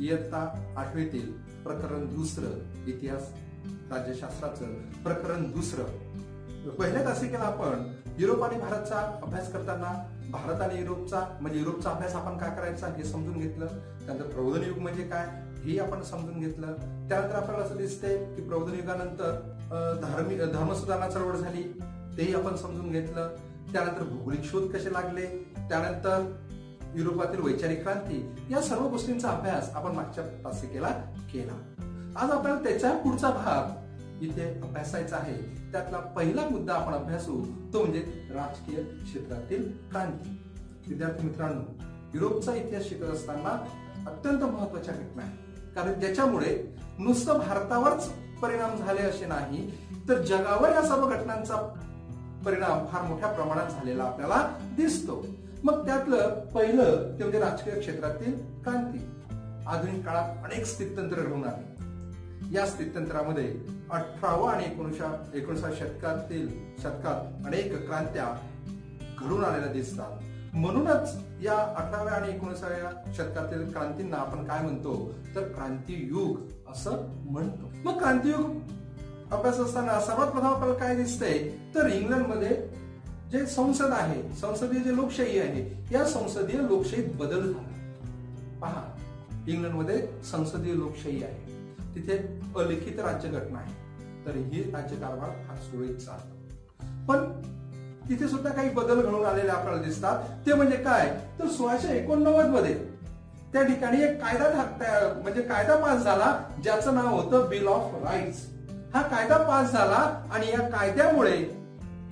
इयत्ता आठवीतील प्रकरण दुसरं इतिहास राज्यशास्त्राचं प्रकरण दुसरं. पहिल्या तासिकेला आपण युरोप आणि भारतचा अभ्यास करताना भारत आणि युरोपचा म्हणजे युरोपचा अभ्यास आपण काय करायचा हे समजून घेतलं. त्यानंतर प्रबोधन युग म्हणजे काय हे आपण समजून घेतलं. त्यानंतर आपल्याला असं दिसतंय की प्रबोधन युगानंतर धार्मिक धर्मसुधारणा चळवळ झाली. तेही आपण समजून घेतलं. त्यानंतर भौगोलिक शोध कसे लागले? त्यानंतर युरोपातील वैचारिक क्रांती या सर्व गोष्टींचा अभ्यास आपण मागच्या तासिकेला केला. आज आपल्याला त्याच्या पुढचा भाग इथे अभ्यासायचा आहे. त्यातला पहिला मुद्दा आपण अभ्यासू तो म्हणजे राजकीय क्षेत्रातील क्रांती. विद्यार्थी मित्रांनो युरोपचा इतिहास शिकत असताना अत्यंत महत्त्वाच्या घटना आहे कारण ज्याच्यामुळे नुसतं भारतावरच परिणाम झाले असे नाही तर जगावर या सर्व घटनांचा परिणाम फार मोठ्या प्रमाणात झालेला आपल्याला दिसतो. मग त्यातलं पहिलं ते म्हणजे राजकीय क्षेत्रातील क्रांती. आधुनिक काळात अनेक स्थितंत्र घडून आले. या स्थितंत्रामध्ये अठराव्या आणि एकोणीशा एकोणीसा शतकातील शतकात अनेक क्रांत्या घडून आलेल्या दिसतात. म्हणूनच या अठराव्या आणि एकोणीसाव्या शतकातील क्रांतींना आपण काय म्हणतो? तर क्रांतियुग असं म्हणतो. मग क्रांतियुग अभ्यास असताना सर्वात प्रथम आपल्याला काय दिसतंय? तर इंग्लंडमध्ये जे संसद आहे संसदीय जे लोकशाही आहे या संसदीय लोकशाहीत बदल झाला. पहा इंग्लंडमध्ये संसदीय लोकशाही आहे. तिथे अलिखित राज्यघटना आहे. तर ही राज्यकारभार फार सुरळीत चालतो. पण तिथे सुद्धा काही बदल घडून आलेले आपल्याला दिसतात. ते म्हणजे काय? तर सोळाशे एकोणनव्वदमध्ये त्या ठिकाणी एक कायदा म्हणजे कायदा पास झाला ज्याचं नाव होतं बिल ऑफ राईट्स हा कायदा पास झाला आणि या कायद्यामुळे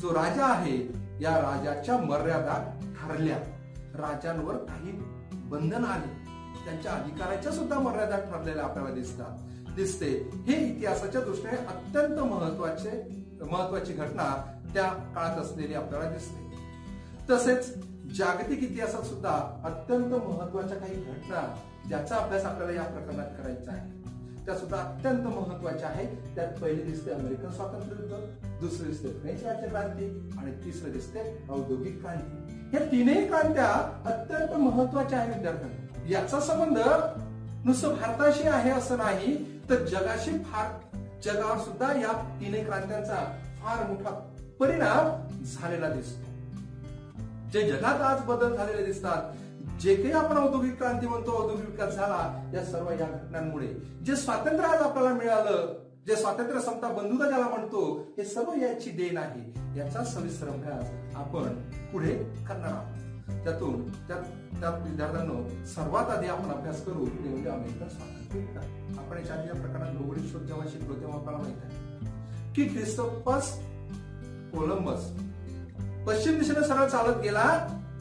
जो राजा आहे या राजाच्या मर्यादा ठरल्या. राजांवर काही बंधन आले. त्यांच्या अधिकाराच्या सुद्धा मर्यादा ठरलेल्या आपल्याला दिसतात. दिसते. हे इतिहासाच्या दृष्टीने अत्यंत महत्त्वाचे महत्वाची घटना त्या काळात असलेली आपल्याला दिसते. तसेच जागतिक इतिहासात सुद्धा अत्यंत महत्त्वाच्या काही घटना ज्याचा अभ्यास आपल्याला या प्रकरणात करायचा आहे. त्या सुद्धा अत्यंत महत्त्वाच्या आहेत. त्यात पहिले दिसते अमेरिकन स्वातंत्र्य युद्ध दुसरे दिसते फ्रेंच राज्य क्रांती आणि तिसरे दिसते औद्योगिक क्रांती. या तीनही क्रांत्या अत्यंत महत्त्वाच्या आहेत विद्यार्थ्यांना. याचा संबंध नुसतं भारताशी आहे असं नाही तर जगाशी फार जगावर सुद्धा या तिन्ही क्रांत्यांचा फार मोठा परिणाम झालेला दिसतो. जे जगात आज बदल झालेले दिसतात जे काही आपण औद्योगिक क्रांती म्हणतो औद्योगिक विकास झाला या सर्व या घटनांमुळे. जे स्वातंत्र्य आज आपल्याला मिळालं जे स्वातंत्र्य समता बंधुता ज्याला म्हणतो हे सर्व याची देण आहे. याचा सविस्तर अभ्यास आपण पुढे करणार आहोत. त्यातून त्या विद्यार्थ्यांनो सर्वात आधी आपण अभ्यास करू ते म्हणजे अमेरिकन स्वातंत्र्य आपण याच्या आधी या प्रकरणात भौगोलिक शोध जेव्हा शिकलो तेव्हा आपल्याला माहीत आहे की ख्रिस्तोपस कोलंबस पश्चिम दिशेने सरळ चालत गेला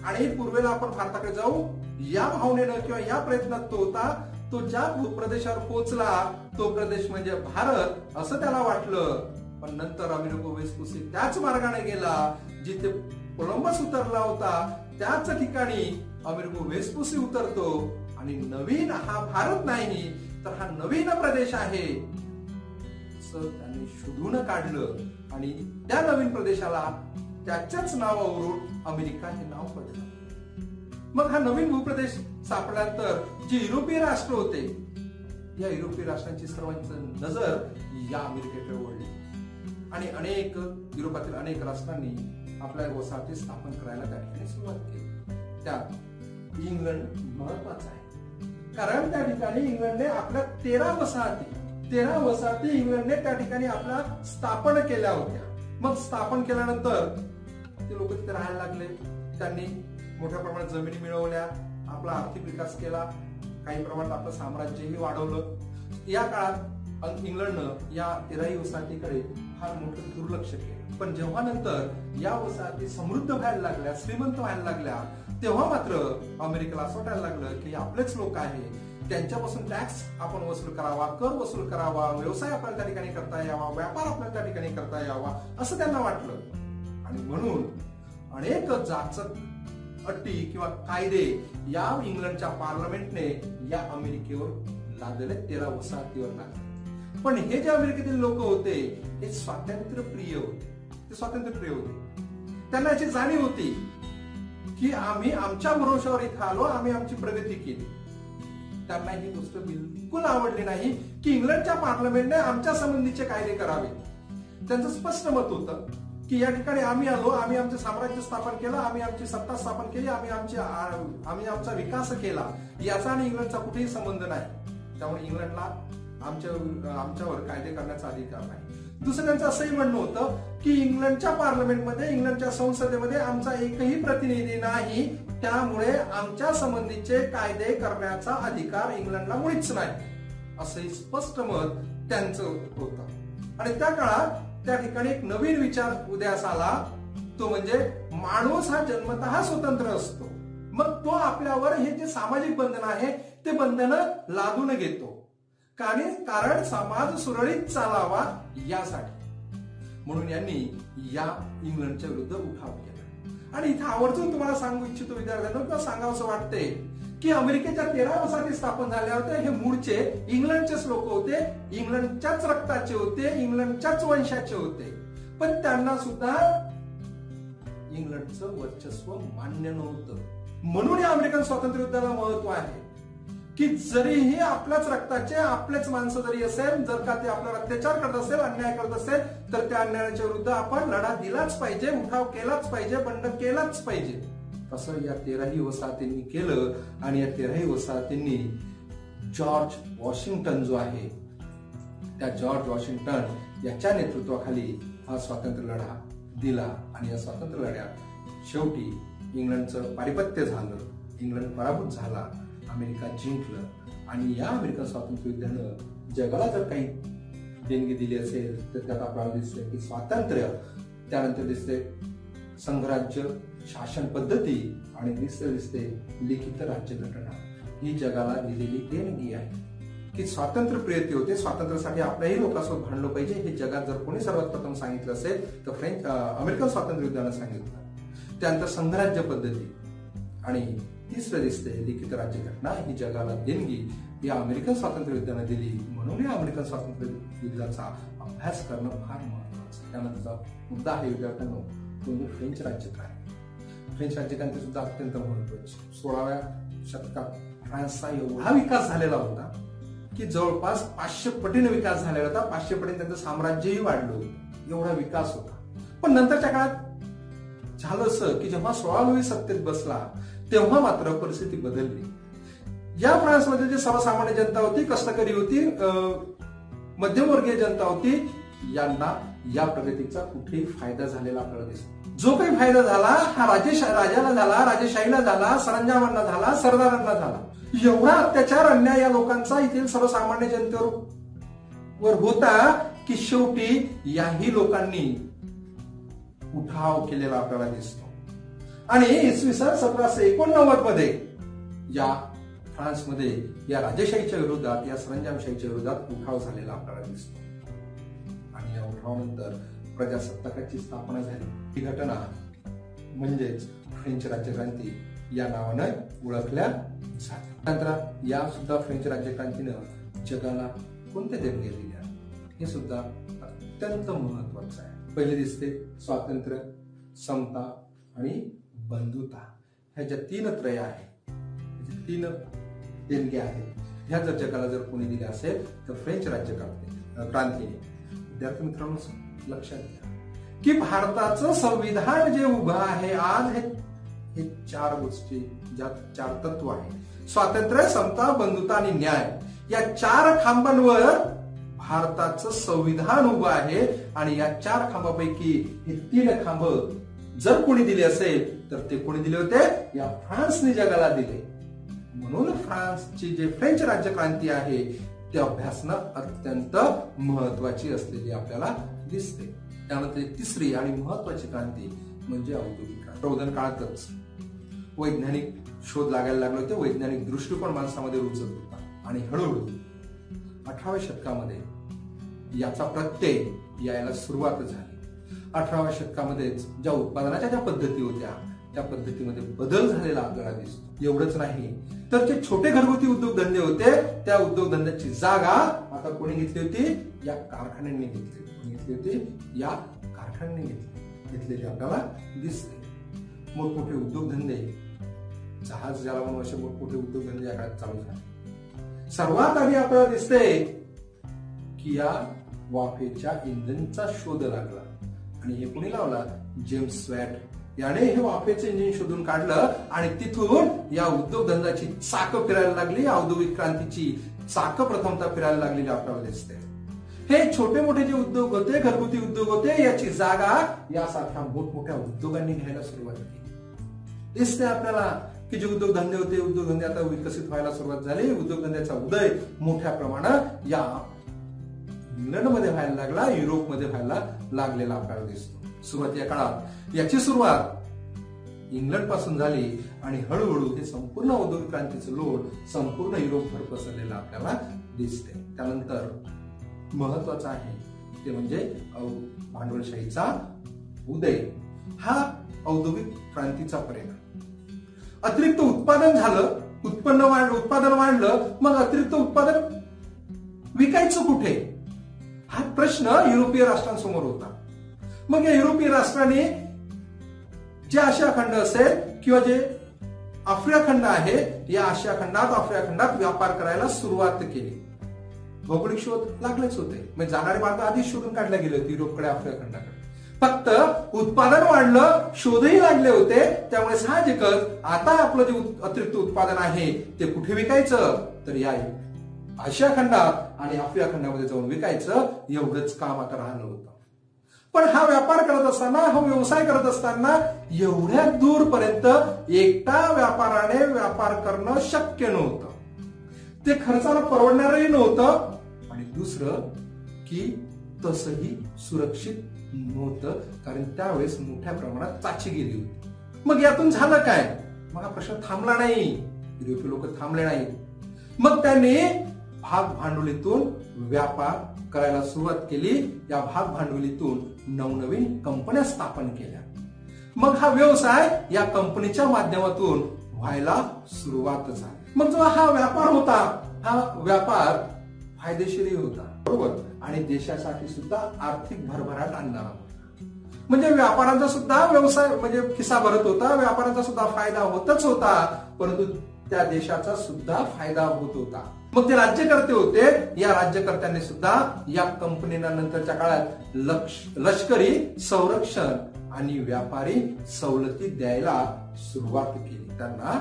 आणि पूर्वेला आपण भारताकडे जाऊ या भावनेनं किंवा या प्रयत्नात तो होता तो ज्या प्रदेशावर पोहोचला तो प्रदेश म्हणजे भारत असं त्याला वाटलं. पण नंतर अमेरिको वेस्पुसी त्याच मार्गाने गेला जिथे कोलंबस उतरला होता त्याच ठिकाणी अमेरिको वेस्पुसी उतरतो. आणि नवीन हा भारत नाही तर हा नवीन प्रदेश आहे. असं त्यांनी शोधून काढलं. आणि त्या नवीन प्रदेशाला त्याच्याच नावावरून अमेरिका हे नाव पडलं. मग हा नवीन भूप्रदेश सापडल्यानंतर जे युरोपीय राष्ट्र होते या युरोपीय राष्ट्रांची सर्वांची नजर या अमेरिकेकडे वळली आणि अनेक युरोपातील अनेक राष्ट्रांनी आपल्या वसाहती स्थापन करायला त्या ठिकाणी सुरुवात केली. त्यात इंग्लंड महत्त्वाचा आहे. कारण त्या ठिकाणी इंग्लंडने आपल्या तेरा वसाहती तेरा वसाहती इंग्लंडने त्या ठिकाणी आपल्या स्थापन केल्या होत्या. मग स्थापन केल्यानंतर ते लोक तिथे राहायला लागले. त्यांनी मोठ्या प्रमाणात जमिनी मिळवल्या आपला आर्थिक विकास केला काही प्रमाणात आपलं साम्राज्यही वाढवलं. या काळात इंग्लंडनं या तेराही वसाहतीकडे फार मोठं दुर्लक्ष केलं. पण जेव्हा नंतर या वसाहती समृद्ध व्हायला लागल्या श्रीमंत व्हायला लागल्या तेव्हा मात्र अमेरिकेला असं वाटायला लागलं की आपलेच लोक आहे. त्यांच्यापासून टॅक्स आपण वसूल करावा कर वसूल करावा व्यवसाय आपल्याला त्या ठिकाणी करता यावा व्यापार आपल्याला त्या ठिकाणी करता यावा असं त्यांना वाटलं. आणि म्हणून अनेक जाचक अटी किंवा कायदे या इंग्लंडच्या पार्लमेंटने या अमेरिकेवर लादले तेरा वसाहतीवर लागले पण हे जे अमेरिकेतील लोक होते हे स्वातंत्र्य प्रिय होते. ते स्वातंत्र्य प्रिय होते. त्यांना याची जाणीव होती की आम्ही आमच्या भरोशावर इथं आलो आम्ही आमची प्रगती केली. त्यांना ही गोष्ट बिलकुल आवडली नाही की इंग्लंडच्या पार्लमेंटने आमच्या संबंधीचे कायदे करावे. त्यांचं स्पष्ट मत होतं की या ठिकाणी आम्ही आलो आम्ही आमचे साम्राज्य स्थापन केलं आम्ही आमची सत्ता स्थापन केली आम्ही आमची आम्ही आमचा विकास केला. याचा आणि इंग्लंडचा कुठेही संबंध नाही. त्यामुळे इंग्लंडला आमच्या आमच्यावर कायदे करण्याचा अधिकार नाही. दुसऱ्यांचं असंही म्हणणं होतं की इंग्लंडच्या पार्लमेंटमध्ये इंग्लंडच्या संसदेमध्ये आमचा एकही प्रतिनिधी नाही. त्यामुळे आमच्या संबंधीचे कायदे करण्याचा अधिकार इंग्लंडला मुळीच नाही. असंही स्पष्ट मत त्यांचं होतं. आणि त्या काळात त्या ठिकाणी एक नवीन विचार उदयास आला. तो म्हणजे माणूस हा जन्मतः स्वतंत्र असतो. मग तो आपल्यावर हे जे सामाजिक बंधन आहे ते बंधन लादून घेतो. कारण समाज सुरळीत चालावा यासाठी. म्हणून यांनी या इंग्लंडच्या विरुद्ध उठाव केला. आणि इथं आवर्जून तुम्हाला सांगू इच्छितो विद्यार्थ्यांना किंवा सांगावं वाटते की अमेरिकेच्या तेरा वसाहती स्थापन झाल्या होत्या. हे मूळचे इंग्लंडचेच लोक होते. इंग्लंडच्याच रक्ताचे होते. इंग्लंडच्याच वंशाचे होते. पण त्यांना सुद्धा इंग्लंडचं वर्चस्व मान्य नव्हतं. म्हणून या अमेरिकन स्वातंत्र्य युद्धाला महत्त्व आहे. की जरीही आपल्याच रक्ताचे आपलेच माणसं जरी असेल जर का ते आपल्यावर अत्याचार करत असेल अन्याय करत असेल तर त्या अन्यायाच्या विरुद्ध आपण लढा दिलाच पाहिजे उठाव केलाच पाहिजे बंड केलाच पाहिजे. तसं या तेराही वसाहतींनी केलं आणि या तेराही वसाहतींनी जॉर्ज वॉशिंग्टन जो आहे त्या जॉर्ज वॉशिंग्टन याच्या नेतृत्वाखाली हा स्वातंत्र्य लढा दिला आणि या स्वातंत्र्य लढ्यात शेवटी इंग्लंडचं पारिपत्य झालं इंग्लंड पराभूत झाला अमेरिका जिंकलं आणि या अमेरिकन स्वातंत्र्य युद्धानं जगाला जर काही देणगी दिली असेल तर त्यात आपल्याला दिसतंय की स्वातंत्र्य त्यानंतर दिसते संघराज्य शासन पद्धती आणि दिसते दिसते लिखित राज्यघटना. ही जगाला दिलेली देणगी आहे. की स्वातंत्र्य प्रियते होते स्वातंत्र्यासाठी आपल्याही लोकांसोबत भांडलं पाहिजे. हे जगात जर कोणी सर्वात प्रथम सांगितलं असेल तर फ्रेंच अमेरिकन स्वातंत्र्य युद्धानं सांगितलं. त्यानंतर संघराज्य पद्धती आणि तिसरं दिसते लिखित राज्यघटना ही जगाला देणगी या अमेरिकन स्वातंत्र्य युद्धाने दिली. म्हणून या अमेरिकन स्वातंत्र्य युद्धाचा अभ्यास करणं फार महत्वाचं त्यानंतरचा मुद्दा आहे विद्यार्थ्यांना तो फ्रेंच फ्रेंच राज्यक्रांती फ्रेंच राज्यक्रांती सुद्धा अत्यंत महत्वाची. सोळाव्या शतकात फ्रान्सचा एवढा विकास झालेला होता की जवळपास पाचशे पटीने विकास झालेला होता. पाचशे पटीने त्यांचं साम्राज्यही वाढलं होतं. एवढा विकास होता. पण नंतरच्या काळात झालं असं की जेव्हा सोळावी सत्तेत बसला तेव्हा मात्र परिस्थिती बदलली. या फ्रान्समध्ये जी सर्वसामान्य जनता होती कष्टकरी होती मध्यमवर्गीय जनता होती यांना या प्रगतीचा कुठेही फायदा झालेला आपल्याला दिसतो जो काही फायदा झाला हा राजेशा राजाला झाला राजेशाहीला झाला सरंजामांना झाला सरदारांना झाला. एवढा अत्याचार अन्याय या लोकांचा येथील सर्वसामान्य जनतेवर वर होता की शेवटी याही लोकांनी उठाव केलेला आपल्याला दिसतो. आणि इसवी सन सतराशे एकोणनव्वदमध्ये या फ्रान्समध्ये या राजेशाहीच्या विरोधात या सरंजामशाहीच्या विरोधात उठाव झालेला आपल्याला दिसतो. आणि या उठावानंतर प्रजासत्ताकाची स्थापना झाली. ही घटना म्हणजेच फ्रेंच राज्यक्रांती या नावानं ओळखल्या झाली या सुद्धा फ्रेंच राज्यक्रांतीनं जगाला कोणते देणग्या दिल्या हे सुद्धा अत्यंत महत्वाचं आहे. पहिले दिसते स्वातंत्र्य समता आणि बंधुता. ह्या ज्या तीन त्रय आहे तीन देणगे आहेत ह्या जर जगाला जर कोणी दिल्या असेल तर फ्रेंच राज्य क्रांतीने. विद्यार्थी मित्रांनो लक्षात घ्या. की भारताचं संविधान जे उभं आहे आज हे चार गोष्टी ज्यात चार तत्व आहे स्वातंत्र्य समता बंधुता आणि न्याय. या चार खांबांवर भारताचं संविधान उभं आहे आणि या चार खांबापैकी हे तीन खांब जर कोणी दिले असेल तर ते कोणी दिले होते? या फ्रान्सने जगाला दिले. म्हणून फ्रान्सची जे फ्रेंच राज्यक्रांती आहे ते अभ्यासणं अत्यंत महत्वाची असलेली आपल्याला दिसते. त्यानंतर तिसरी आणि महत्वाची क्रांती म्हणजे औद्योगिक क्रांती. प्रबोधन काळातच. वैज्ञानिक शोध लागायला लागले होते. वैज्ञानिक दृष्टिकोन माणसामध्ये रुजत होता. आणि हळूहळू अठराव्या शतकामध्ये याचा प्रत्यय यायला सुरुवात झाली. अठराव्या शतकामध्येच ज्या उत्पादनाच्या ज्या पद्धती होत्या त्या पद्धतीमध्ये बदल झालेला आपल्याला दिसतो. एवढंच नाही तर जे छोटे घरगुती उद्योगधंदे होते त्या उद्योगधंद्याची जागा आता कोणी घेतली होती? या कारखान्यांनी घेतली होती. घेतली या कारखान्याने घेतले घेतलेली आपल्याला दिसते. मोठमोठे उद्योगधंदे. जहाज ज्याला म्हणून असे मोठमोठे उद्योगधंदे या काळात चालू झाले. सर्वात आधी आपल्याला दिसते की या वाफेच्या इंजिनचा शोध लागला. आणि हे कुणी लावला? James Watt. याने हे वाफेचं इंजिन शोधून काढलं आणि तिथून या उद्योगधंद्याची चाक फिरायला लागली. औद्योगिक क्रांतीची चाक प्रथमता फिरायला लागलेली आपल्याला दिसते. हे छोटे मोठे जे उद्योग होते घरगुती उद्योग होते याची जागा यासारख्या मोठमोठ्या उद्योगांनी घ्यायला सुरुवात केली. दिसते आपल्याला की जे उद्योगधंदे होते उद्योगधंदे आता विकसित व्हायला सुरुवात झाली. उद्योगधंद्याचा उदय मोठ्या प्रमाणात या इंग्लंडमध्ये व्हायला लागला युरोपमध्ये व्हायला लागलेला आपल्याला दिसतो. सुरुवातीच्या काळात याची सुरुवात इंग्लंडपासून झाली आणि हळूहळू हे संपूर्ण औद्योगिक क्रांतीचं लोड संपूर्ण युरोपभर पसरलेलं आपल्याला दिसते त्यानंतर महत्त्वाचा आहे. ते म्हणजे भांडवलशाहीचा उदय. हा औद्योगिक क्रांतीचा परिणाम. अतिरिक्त उत्पादन झालं उत्पन्न वाढलं उत्पादन वाढलं मग अतिरिक्त उत्पादन विकायचं कुठे? हा प्रश्न युरोपीय राष्ट्रांसमोर होता. मग या युरोपीय राष्ट्रांनी जे आशिया खंड असेल किंवा जे आफ्रिका खंड आहे या आशिया खंडात आफ्रिका खंडात व्यापार करायला सुरुवात केली. भौगोलिक शोध लागलेच होते. म्हणजे जाणारे मार्ग आधीच शोधून काढले गेले होते युरोपकडे आफ्रिका खंडाकडे फक्त उत्पादन वाढलं शोधही लागले होते. त्यामुळे साहजिकच आता आपलं जे अतिरिक्त उत्पादन आहे ते कुठे विकायचं? तर या आशिया खंडात आणि आफ्रिका खंडामध्ये जाऊन विकायचं एवढंच काम आता राहिलं होतं. पण हा व्यापार करत असताना हा व्यवसाय करत असताना एवढ्या दूरपर्यंत एकटा व्यापाराने व्यापार करणं शक्य नव्हतं. ते खर्चाला परवडणारही नव्हतं दुसरं की तसही सुरक्षित नव्हतं कारण त्यावेळेस मोठ्या प्रमाणात चाची गेली होती. मग यातून झालं काय? मग हा प्रश्न थांबला नाही. युरोपीय लोक थांबले नाही मग त्यांनी भाग भांडवलीतून व्यापार करायला सुरुवात केली. या भाग भांडवलीतून नवनवीन कंपन्या स्थापन केल्या. मग हा व्यवसाय या कंपनीच्या माध्यमातून व्हायला सुरुवात झाली. मग जो हा व्यापार होता हा व्यापार फायदेशीरही होता. बरोबर? आणि देशासाठी सुद्धा आर्थिक भरभराट आणणारा म्हणजे व्यापाराचा सुद्धा व्यवसाय म्हणजे किस्सा भरत होता व्यापाराचा सुद्धा फायदा होतच होता परंतु त्या देशाचा सुद्धा फायदा होत होता. मग ते राज्यकर्ते होते या राज्यकर्त्यांनी सुद्धा या कंपनीना नंतरच्या काळात लष्करी संरक्षण आणि व्यापारी सवलती द्यायला सुरुवात केली. त्यांना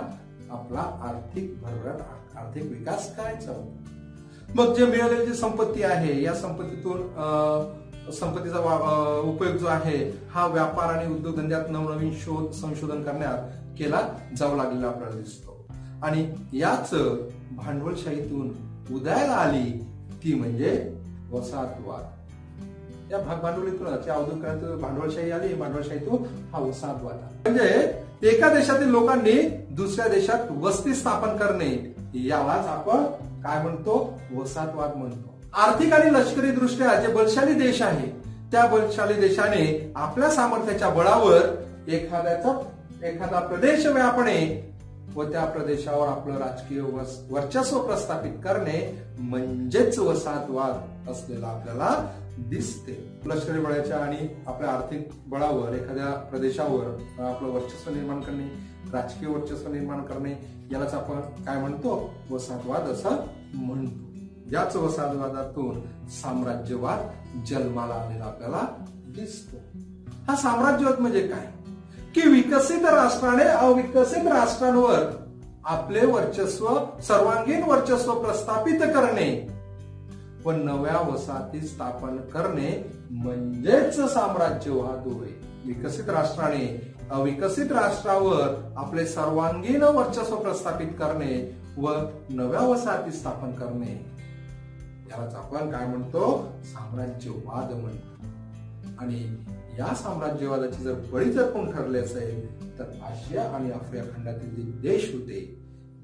आपला आर्थिक भरभराट आर्थिक विकास करायचा होता. मग जे मिळालेली जी संपत्ती आहे या संपत्तीतून संपत्तीचा उपयोग जो आहे हा व्यापार आणि उद्योगधंद्यात नवनवीन शोध संशोधन करण्यात केला जाऊ लागलेला आपल्याला दिसतो. आणि याच भांडवलशाहीतून उदयाला आली ती म्हणजे वसाहतवाद. या भाग भांडवलीतून औद्योगिक भांडवलशाही आली भांडवलशाहीतून हा वसाहतवाद म्हणजे एका देशातील लोकांनी दुसऱ्या देशात वस्ती स्थापन करणे यालाच आपण काय म्हणतो? वसाहतवाद म्हणतो. आर्थिक आणि लष्करी दृष्ट्या जे बलशाली देश आहे त्या बलशाली देशाने आपल्या सामर्थ्याच्या बळावर एखाद्याचा एखादा प्रदेश व्यापणे व त्या प्रदेशावर आपलं राजकीय वर्चस्व प्रस्थापित करणे म्हणजेच वसाहतवाद असलेला आपल्याला दिसते. लष्करी बळाच्या आणि आपल्या आर्थिक बळावर एखाद्या प्रदेशावर आपलं वर्चस्व निर्माण करणे राजकीय वर्चस्व निर्माण करणे यालाच आपण काय म्हणतो? वसाहतवाद असं म्हणतो. याच वसाहतवादातून साम्राज्यवाद जन्माला आलेला आपल्याला दिसतो. हा साम्राज्यवाद म्हणजे काय? की विकसित राष्ट्राने अविकसित राष्ट्रांवर आपले वर्चस्व सर्वांगीण वर्चस्व प्रस्थापित करणे व नव्या वसाहती स्थापन करणे म्हणजेच साम्राज्यवाद होय. विकसित राष्ट्राने अविकसित राष्ट्रावर आपले सर्वांगीण वर्चस्व प्रस्थापित करणे व नव्या वसाहती स्थापन करणे. यालाच आपण काय म्हणतो? साम्राज्यवाद म्हणतो. आणि या साम्राज्यवादाची जर बळी जर कोण ठरले असेल तर आशिया आणि आफ्रिका खंडातील जे देश होते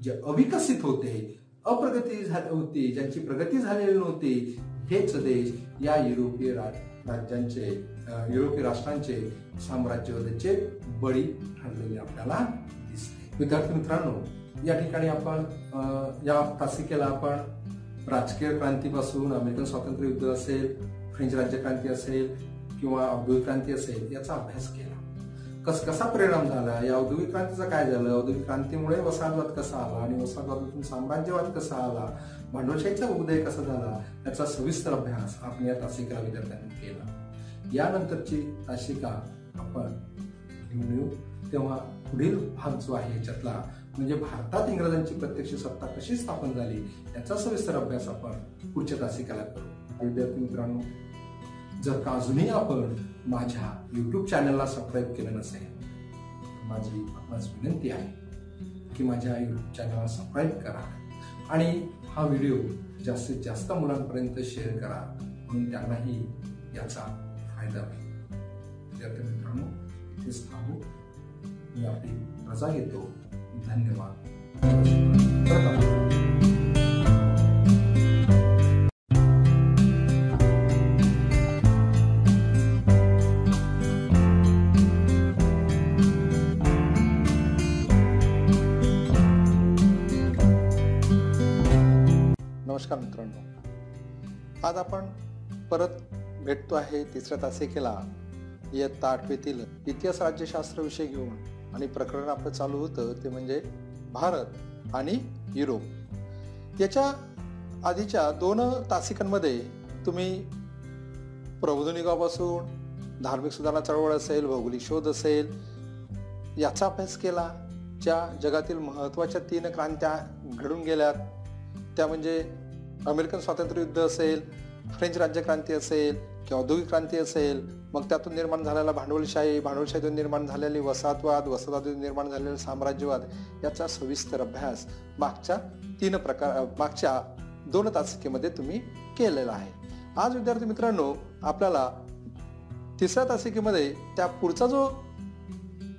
जे अविकसित होते अप्रगती झाली होती ज्यांची प्रगती झालेली नव्हती हेच देश या युरोपीय राज्यांचे युरोपीय राष्ट्रांचे साम्राज्यवादाचे बळी ठरलेले आपल्याला दिसते. विद्यार्थी मित्रांनो या ठिकाणी आपण या तासिकेला आपण राजकीय क्रांतीपासून अमेरिकन स्वातंत्र्य युद्ध असेल फ्रेंच राज्यक्रांती असेल किंवा औद्योगिक क्रांती असेल याचा अभ्यास केला. कस कसा परिणाम झाला? या औद्योगिक क्रांतीचा काय झालं? औद्योगिक क्रांतीमुळे वसाहतवाद कसा आला आणि वसाहतवादातून साम्राज्यवाद कसा आला? भांडवलशाहीचा उदय कसा झाला? याचा सविस्तर अभ्यास आपण या तासिकेला विद्यार्थ्यांनी केला. यानंतरची तासिका आपण घेऊन येऊ. तेव्हा पुढील भाग जो आहे याच्यातला म्हणजे भारतात इंग्रजांची प्रत्यक्ष सत्ता कशी स्थापन झाली याचा सविस्तर अभ्यास आपण पुढच्या तासिकाला करू. विद्यार्थी मित्रांनो जर का अजूनही आपण माझ्या युट्यूब चॅनलला सबस्क्राईब केलं नसेल माझी आपणास विनंती आहे की माझ्या युट्यूब चॅनलला सबस्क्राईब करा आणि हा व्हिडिओ जास्तीत जास्त मुलांपर्यंत शेअर करा. म्हणून त्यांनाही याचा फायदा होईल विद्यार्थी मित्रांनो इथेच थांबू. मी आपली रजा घेतो. धन्यवाद. नमस्कार मित्रांनो. आज आपण परत भेटतो आहे तिसऱ्या तासिकेला. इयत्ता आठवीतील इतिहास राज्यशास्त्र विषय घेऊन आणि प्रकरण आपलं चालू होतं ते म्हणजे भारत आणि युरोप. याच्या आधीच्या दोन तासिकांमध्ये तुम्ही प्रबोधनिकापासून धार्मिक सुधारणा चळवळ असेल भौगोलिक शोध असेल याचा अभ्यास केला ज्या जगातील महत्त्वाच्या तीन क्रांत्या घडून गेल्यात. त्या म्हणजे अमेरिकन स्वातंत्र्य युद्ध असेल फ्रेंच राज्यक्रांती असेल किंवा औद्योगिक क्रांती असेल मग त्यातून निर्माण झालेला भांडवलशाही भांडवलशाहीतून निर्माण झालेली वसाहतवाद वसाहतवादून निर्माण झालेला साम्राज्यवाद याचा सविस्तर अभ्यास मागच्या तीन प्रकार मागच्या दोन तासिकेमध्ये तुम्ही केलेला आहे. आज विद्यार्थी मित्रांनो आपल्याला तिसऱ्या तासिकेमध्ये त्या पुढचा जो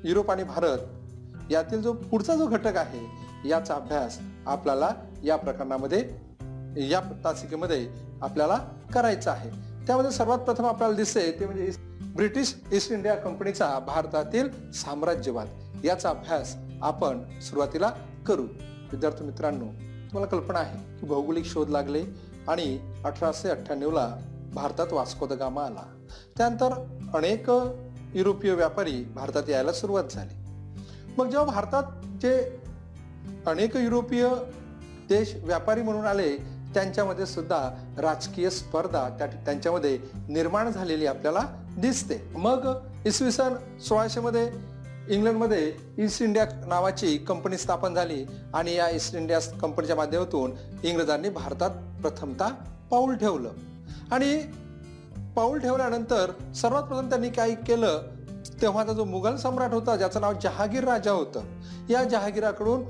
युरोप आणि भारत यातील जो पुढचा जो घटक आहे याचा अभ्यास आपल्याला या प्रकरणामध्ये या तासिकेमध्ये आपल्याला करायचा आहे. त्यामध्ये सर्वात प्रथम आपल्याला दिसते ते म्हणजे ब्रिटिश ईस्ट इंडिया कंपनीचा भारतातील साम्राज्यवाद. याचा अभ्यास आपण सुरुवातीला करू. विद्यार्थी मित्रांनो तुम्हाला कल्पना आहे की भौगोलिक शोध लागले आणि अठराशे अठ्ठ्याण्णवला भारतात वास्को द गामा आला. त्यानंतर अनेक युरोपीय व्यापारी भारतात यायला सुरुवात झाली. मग जेव्हा भारतात जे अनेक युरोपीय देश व्यापारी म्हणून आले त्यांच्यामध्ये सुद्धा राजकीय स्पर्धा त्या त्यांच्यामध्ये निर्माण झालेली आपल्याला दिसते. मग इसवी सन सोळाशे मध्ये इंग्लंडमध्ये ईस्ट इंडिया नावाची कंपनी स्थापन झाली आणि या ईस्ट इंडिया कंपनीच्या माध्यमातून इंग्रजांनी भारतात प्रथमता पाऊल ठेवलं. आणि पाऊल ठेवल्यानंतर सर्वात प्रथम त्यांनी काय केलं? तेव्हाचा जो मुघल सम्राट होता ज्याचं नाव जहागीर राजा होतं. या जहागीराकडून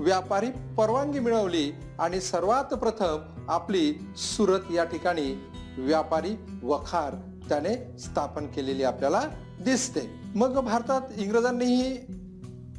व्यापारी परवानगी मिळवली आणि सर्वात प्रथम आपली सुरत या ठिकाणी व्यापारी वखार त्याने स्थापन केलेली आपल्याला दिसते. मग भारतात इंग्रजांनीही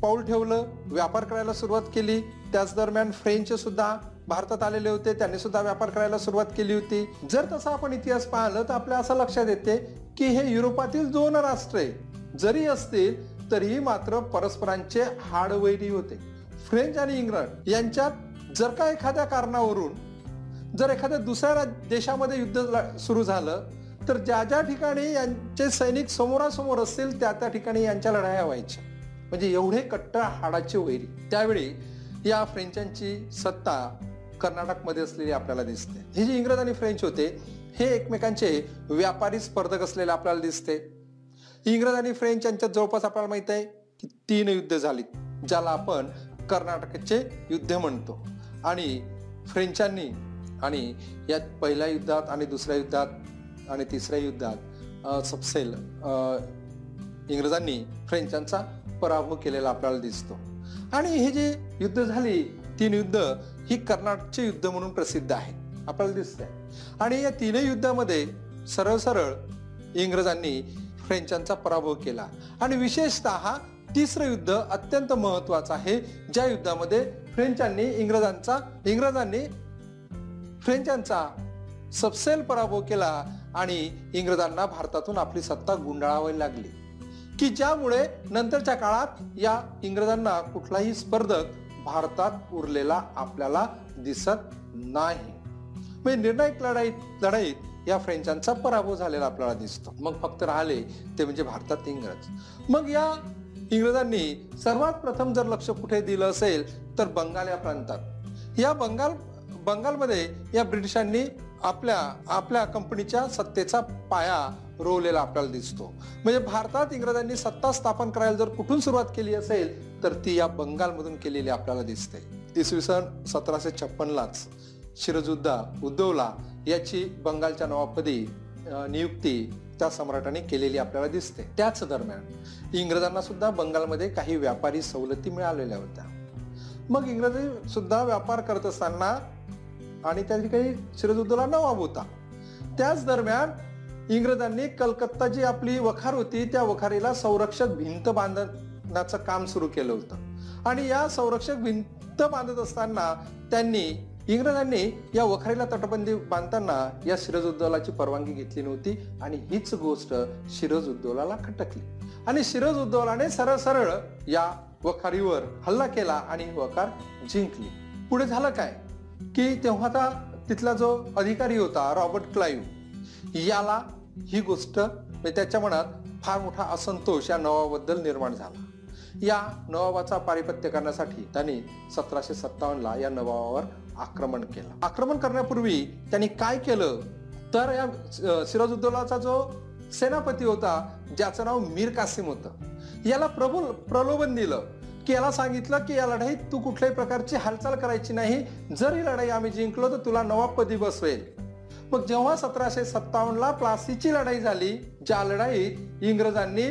पाऊल ठेवलं व्यापार करायला सुरुवात केली. त्याच दरम्यान फ्रेंच सुद्धा भारतात आलेले होते त्यांनी सुद्धा व्यापार करायला सुरुवात केली होती. जर तसा आपण इतिहास पाहिलं तर आपल्या असं लक्षात येते की हे युरोपातील दोन राष्ट्रे जरी असतील तरीही मात्र परस्परांचे हाडवैरी होते. फ्रेंच आणि इंग्लंड यांच्यात जर का एखाद्या कारणावरून जर एखाद्या दुसऱ्या देशामध्ये युद्ध सुरू झालं तर ज्या ज्या ठिकाणी यांचे सैनिक समोरासमोर असतील त्या त्या ठिकाणी यांच्या लढाया व्हायच्या. म्हणजे एवढे कट्टर हाडाचे वैरी. त्यावेळी या फ्रेंचांची सत्ता कर्नाटकमध्ये असलेली आपल्याला दिसते. हे जे इंग्रज आणि फ्रेंच होते हे एकमेकांचे व्यापारी स्पर्धक असलेले आपल्याला दिसते. इंग्रज आणि फ्रेंच यांच्यात जवळपास आपल्याला माहीत आहे की तीन युद्ध झाली ज्याला आपण कर्नाटकचे युद्ध म्हणतो. आणि फ्रेंचांनी आणि यात पहिल्या युद्धात आणि दुसऱ्या युद्धात आणि तिसऱ्या युद्धात सपसेल इंग्रजांनी फ्रेंचांचा पराभव केलेला आपल्याला दिसतो. आणि हे जे युद्ध झाली तीन युद्ध ही कर्नाटकचे युद्ध म्हणून प्रसिद्ध आहे आपल्याला दिसतंय. आणि या तीनही युद्धामध्ये सरळ सरळ इंग्रजांनी फ्रेंचांचा पराभव केला. आणि विशेषतः तिसरं युद्ध अत्यंत महत्वाचं आहे. ज्या युद्धामध्ये फ्रेंचांनी इंग्रजांचा इंग्रजांनी फ्रेंचांचा सबसेल पराभव केला आणि इंग्रजांना भारतातून आपली सत्ता गुंडाळावी लागली. की ज्यामुळे नंतरच्या काळात या इंग्रजांना कुठलाही स्पर्धक भारतात उरलेला आपल्याला दिसत नाही. म्हणजे निर्णायक लढाईत लढाईत या फ्रेंचांचा पराभव झालेला आपल्याला दिसतो. मग फक्त राहिले ते म्हणजे भारतात इंग्रज. मग या इंग्रजांनी सर्वात प्रथम जर लक्ष कुठे दिलं असेल तर बंगाल या प्रांतात. या बंगाल बंगालमध्ये या ब्रिटिशांनी आपल्या आपल्या कंपनीच्या सत्तेचा पाया रोवलेला आपल्याला दिसतो. म्हणजे भारतात इंग्रजांनी सत्ता स्थापन करायला जर कुठून सुरुवात केली असेल तर ती या बंगालमधून केलेली आपल्याला दिसते. इसवी सन सतराशे छप्पनलाच शिरजुद्दा उद्धवला याची बंगालच्या नवाबपदी नियुक्ती त्या सम्राटाने केलेली आपल्याला दिसते. त्याच दरम्यान इंग्रजांना सुद्धा बंगालमध्ये काही व्यापारी सवलती मिळालेल्या होत्या. मग इंग्रजी सुद्धा व्यापार करत असताना आणि त्या ठिकाणी सिराजुद्दौला नवाब होता. त्याच दरम्यान इंग्रजांनी कलकत्ता जी आपली वखार होती त्या वखारीला संरक्षक भिंत बांधण्याचं काम सुरू केलं होतं. आणि या संरक्षक भिंत बांधत असताना त्यांनी इंग्रजांनी या वखारीला तटबंदी बांधताना या सिरज परवानगी घेतली नव्हती आणि हीच गोष्ट शिरज उद्दौलाला खटकली. आणि शिरज उद्दौलाने सरळ सरळ या वखारीवर हल्ला केला आणि ही वखार जिंकली. पुढे झालं काय? की तेव्हा आता तिथला जो अधिकारी होता रॉबर्ट क्लाईव्ह याला ही गोष्ट म्हणजे त्याच्या मनात फार मोठा असंतोष या नवाबद्दल निर्माण झाला. या नवाबाचा पारिपत्य करण्यासाठी त्यांनी सतराशे सत्तावन्नला या नवाबावर आक्रमण केलं. आक्रमण करण्यापूर्वी त्यांनी काय केलं? तर या सिराजुद्दौलाचा जो सेनापती होता ज्याचं नाव मीर कासिम होतं याला प्रबोल प्रलोभन दिलं की याला सांगितलं की या लढाईत तू कुठल्याही प्रकारची हालचाल करायची नाही. जर ही लढाई आम्ही जिंकलो तर तुला नवाबपदी बसवेल. मग जेव्हा सतराशे सत्तावन्नला प्लासीची लढाई झाली ज्या लढाईत इंग्रजांनी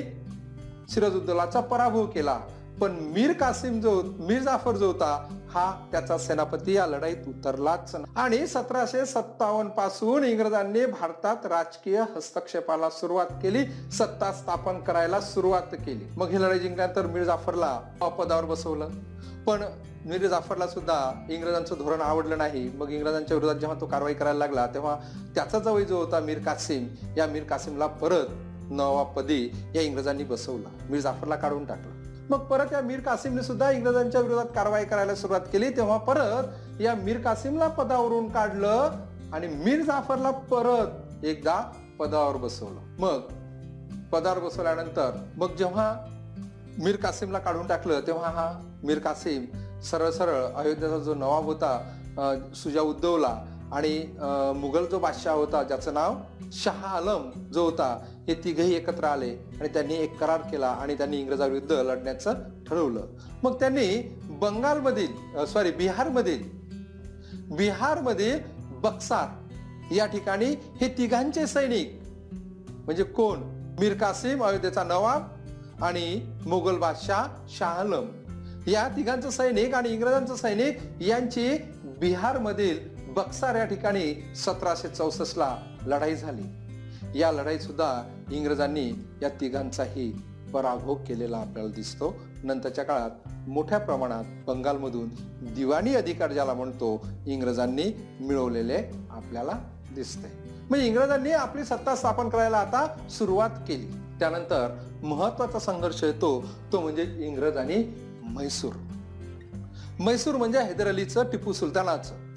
सिराजुद्दौलाचा पराभव केला पण मीर कासिम जो मीर जाफर जो होता हा त्याचा सेनापती या लढाईत उतरलाच आणि सतराशे सत्तावन्नपासून इंग्रजांनी भारतात राजकीय हस्तक्षेपाला सुरुवात केली. सत्ता स्थापन करायला सुरुवात केली. मग ही लढाई जिंकल्यानंतर मीर जाफरला अपदावर बसवलं. पण मीर जाफरला सुद्धा इंग्रजांचं धोरण आवडलं नाही. मग इंग्रजांच्या विरोधात जेव्हा तो कारवाई करायला लागला तेव्हा त्याचा जवळ जो होता मीर कासिम या मीर कासिमला परत नवाबपदी या इंग्रजांनी बसवला. मीर जाफरला काढून टाकलं. मग परत या मीर कासिमने सुद्धा इंग्रजांच्या विरोधात कारवाई करायला सुरुवात केली. तेव्हा परत या मीर कासिमला पदावरून काढलं आणि मीर जाफरला परत एकदा पदावर बसवलं. मग पदावर बसवल्यानंतर मग जेव्हा मीर कासिमला काढून टाकलं तेव्हा हा मीर कासिम सरळ सरळ अयोध्येचा जो नवाब होता सुजा उद्धवला आणि मुघल जो बादशाह होता ज्याचं नाव शहा आलम जो होता हे तिघही एकत्र आले आणि त्यांनी एक करार केला आणि त्यांनी इंग्रजाविरुद्ध लढण्याचं ठरवलं. मग त्यांनी बंगालमधील सॉरी बिहारमधील बिहारमधील बक्सार या ठिकाणी हे तिघांचे सैनिक म्हणजे कोण? मीर कासिम अयोध्येचा नवाब आणि मुघल बादशाह शाह आलम. या तिघांचं सैनिक आणि इंग्रजांचं सैनिक यांची बिहारमधील बक्सार या ठिकाणी सतराशे चौसष्टला लढाई झाली. या लढाईत सुद्धा इंग्रजांनी या तिघांचाही पराभव केलेला आपल्याला दिसतो. नंतरच्या काळात मोठ्या प्रमाणात बंगालमधून दिवाणी अधिकार ज्याला म्हणतो इंग्रजांनी मिळवलेले आपल्याला दिसते म्हणजे इंग्रजांनी आपली सत्ता स्थापन करायला आता सुरुवात केली. त्यानंतर महत्त्वाचा संघर्ष येतो तो म्हणजे इंग्रज आणि म्हैसूर. म्हैसूर म्हणजे हैदर अलीचं टिपू सुलतानाचं.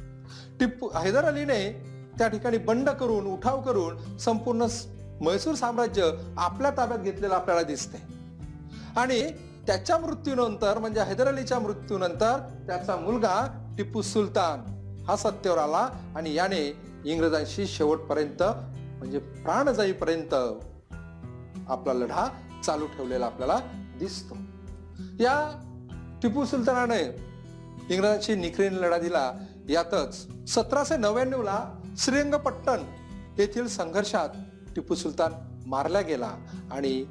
टिप्पू हैदर अलीने त्या ठिकाणी बंड करून उठाव करून संपूर्ण म्हैसूर साम्राज्य आपल्या ताब्यात घेतलेलं आपल्याला दिसते आणि त्याच्या मृत्यूनंतर म्हणजे हैदर अलीच्या मृत्यूनंतर त्याचा मुलगा टिपू सुलतान हा सत्तेवर आला आणि याने इंग्रजांशी शेवटपर्यंत म्हणजे प्राण जाईपर्यंत आपला लढा चालू ठेवलेला आपल्याला दिसतो. या टिपू सुलतानाने इंग्रजांशी निखरीने लढा दिला. यातच सतराशे नव्याण्णवला श्रीरंगपट्टण येथील संघर्षात टिपू सुलतान मारला गेला आणि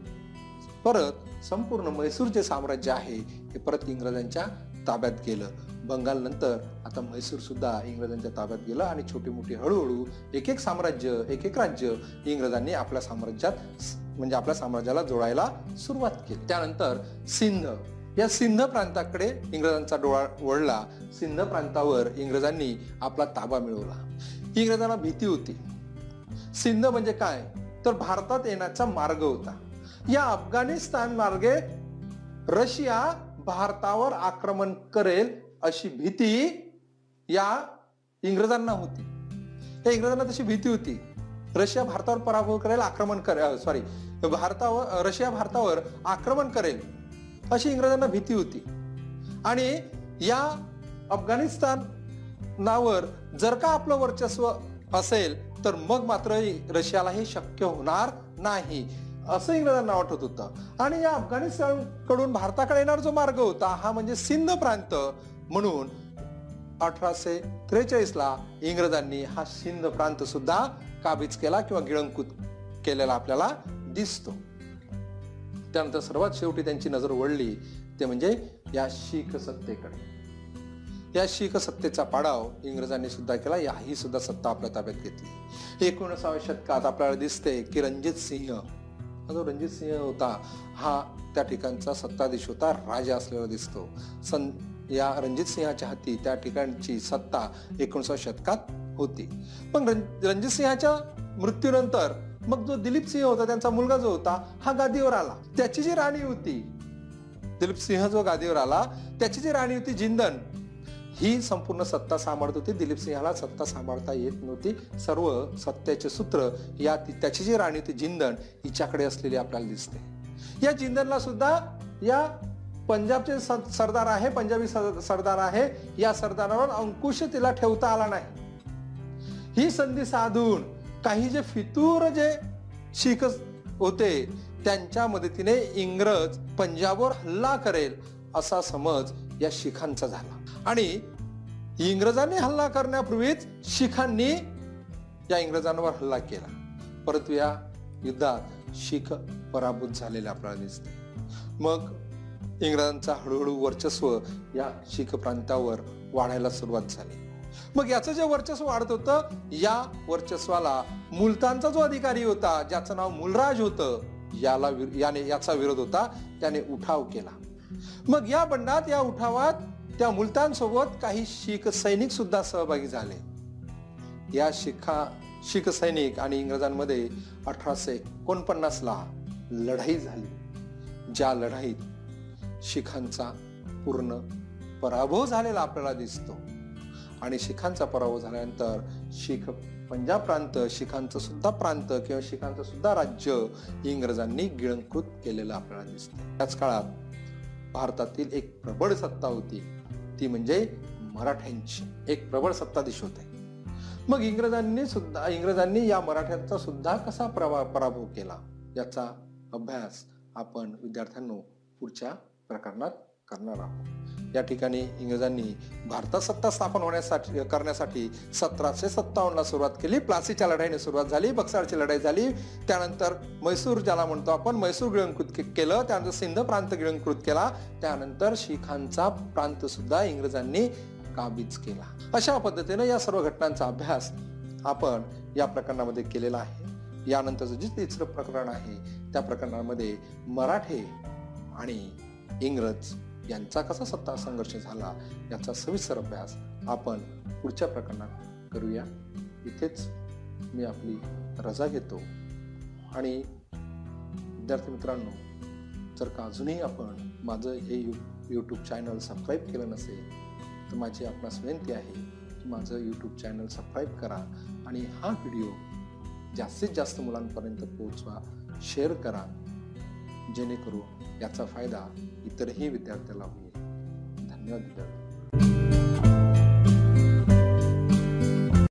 परत संपूर्ण मैसूरचे साम्राज्य आहे हे परत इंग्रजांच्या ताब्यात गेलं. बंगाल नंतर आता म्हैसूर सुद्धा इंग्रजांच्या ताब्यात गेलं आणि छोटी मोठी हळूहळू एक एक साम्राज्य एक एक राज्य इंग्रजांनी आपल्या साम्राज्यात म्हणजे आपल्या साम्राज्याला जोडायला सुरुवात केली. त्यानंतर सिंध या सिंध प्रांताकडे इंग्रजांचा डोळा वळला. सिंध प्रांतावर इंग्रजांनी आपला ताबा मिळवला. इंग्रजांना भीती होती. सिंध म्हणजे काय? तर भारतात येण्याचा मार्ग होता. या अफगाणिस्तान मार्गे रशिया भारतावर आक्रमण करेल अशी भीती या इंग्रजांना होती. या इंग्रजांना तशी भीती होती. रशिया भारतावर पराभव करेल आक्रमण करेल सॉरी भारतावर रशिया भारतावर आक्रमण करेल. अशी इंग्रजांना भीती होती. आणि या अफगाणिस्तानावर जर का आपलं वर्चस्व असेल तर मग मात्र रशियाला हे शक्य होणार नाही असं इंग्रजांना वाटत होतं. आणि या अफगाणिस्तानकडून भारताकडे येणार जो मार्ग होता हा म्हणजे सिंध प्रांत म्हणून अठराशे त्रेचाळीस ला इंग्रजांनी हा सिंध प्रांत सुद्धा काबीज केला किंवा गिळंकृत केलेला आपल्याला दिसतो. त्यानंतर सर्वात शेवटी त्यांची नजर वळली ते म्हणजे या शीख सत्तेकडे. या शीख सत्तेचा पाडाव इंग्रजांनी सुद्धा केला याही सुद्धा सत्ता आपल्या ताब्यात घेतली. एकोणसाव्या शतकात आपल्याला दिसते की रणजित सिंह जो रणजित सिंह होता हा त्या ठिकाणचा सत्ताधीश होता राजा असलेला दिसतो. सन या रणजित सिंहाच्या हाती त्या ठिकाणची सत्ता एकोणसाव्या शतकात होती. पण रण रणजित सिंहाच्या मृत्यूनंतर मग जो दिलीप सिंह होता त्यांचा मुलगा जो होता हा गादीवर आला. त्याची जी राणी होती दिलीप सिंह जो गादीवर आला त्याची जी राणी होती जिंदन ही संपूर्ण सत्ता सांभाळत होती. दिलीप सिंहाला सत्ता सांभाळता येत नव्हती. सर्व सत्याचे सूत्र या त्याची जी राणी होती जिंदन हिच्याकडे असलेली आपल्याला दिसते. या जिंदनला सुद्धा या पंजाबचे सरदार आहे पंजाबी सरदार आहे या सरदारावर अंकुश तिला ठेवता आला नाही. ही संधी साधून काही जे फितूर जे शीख होते त्यांच्या मदतीने इंग्रज पंजाबवर हल्ला करेल असा समज या शिखांचा झाला. आणि इंग्रजांनी हल्ला करण्यापूर्वीच शिखांनी या इंग्रजांवर हल्ला केला. परंतु या युद्धात शीख पराभूत झालेले आपल्याला दिसते. मग इंग्रजांचा हळूहळू वर्चस्व या शीख प्रांतावर वाढायला सुरुवात झाली. मग याचं जे वर्चस्व वाढत होतं या वर्चस्वाला मुलतानचा जो अधिकारी होता ज्याचं नाव मुलराज होतं याला याने याचा विरोध होता त्याने उठाव केला. मग या बंडात या उठावात त्या मुलतान सोबत काही शीख सैनिक सुद्धा सहभागी झाले. या शिखा शीख सैनिक आणि इंग्रजांमध्ये अठराशे एकोणपन्नास ला लढाई झाली ज्या लढाईत शिखांचा पूर्ण पराभव झालेला आपल्याला दिसतो. आणि शिखांचा पराभव झाल्यानंतर शीख पंजाब प्रांत शिखांचं सुद्धा प्रांत किंवा शिखांचं सुद्धा राज्य इंग्रजांनी गिळंकृत केलेलं आपल्याला दिसतं. त्याच काळात भारतातील एक प्रबळ सत्ता होती. ती म्हणजे मराठ्यांची. एक प्रबळ सत्ताधीश होते. मग इंग्रजांनी सुद्धा इंग्रजांनी या मराठ्यांचा सुद्धा कसा पराभव केला? याचा अभ्यास आपण विद्यार्थ्यांनो पुढच्या प्रकरणात करणार आहोत. या ठिकाणी इंग्रजांनी भारतात सत्ता स्थापन होण्यासाठी करण्यासाठी सतराशे सत्तावन्नला सुरुवात केली. प्लासीच्या लढाईने सुरुवात झाली बक्सारची लढाई झाली. त्यानंतर मैसूर ज्याला म्हणतो आपण मैसूर गिळंकृत केलं. त्यानंतर सिंध प्रांत गिळंकृत केला. त्यानंतर शिखांचा प्रांत सुद्धा इंग्रजांनी काबीज केला. अशा पद्धतीने या सर्व घटनांचा अभ्यास आपण या प्रकरणामध्ये केलेला आहे. यानंतरचं जे तिसरं प्रकरण आहे त्या प्रकरणामध्ये मराठे आणि इंग्रज यांचा कसा सत्ता संघर्ष झाला याचा सविस्तर अभ्यास आपण पुढच्या प्रकरणात करूया. इथेच मी आपली रजा घेतो. आणि विद्यार्थी मित्रांनो जर का अजूनही आपण माझं हे यू यूट्यूब चॅनल सबस्क्राईब केलं नसेल तर माझी आपणास विनंती आहे की माझं यूट्यूब चॅनल सबस्क्राईब करा आणि हा व्हिडिओ जास्तीत जास्त मुलांपर्यंत पोहोचवा शेअर करा. जेणेकरून याचा फायदा इतरही विद्यार्थ्याला होईल. धन्यवाद विद्यार्थी.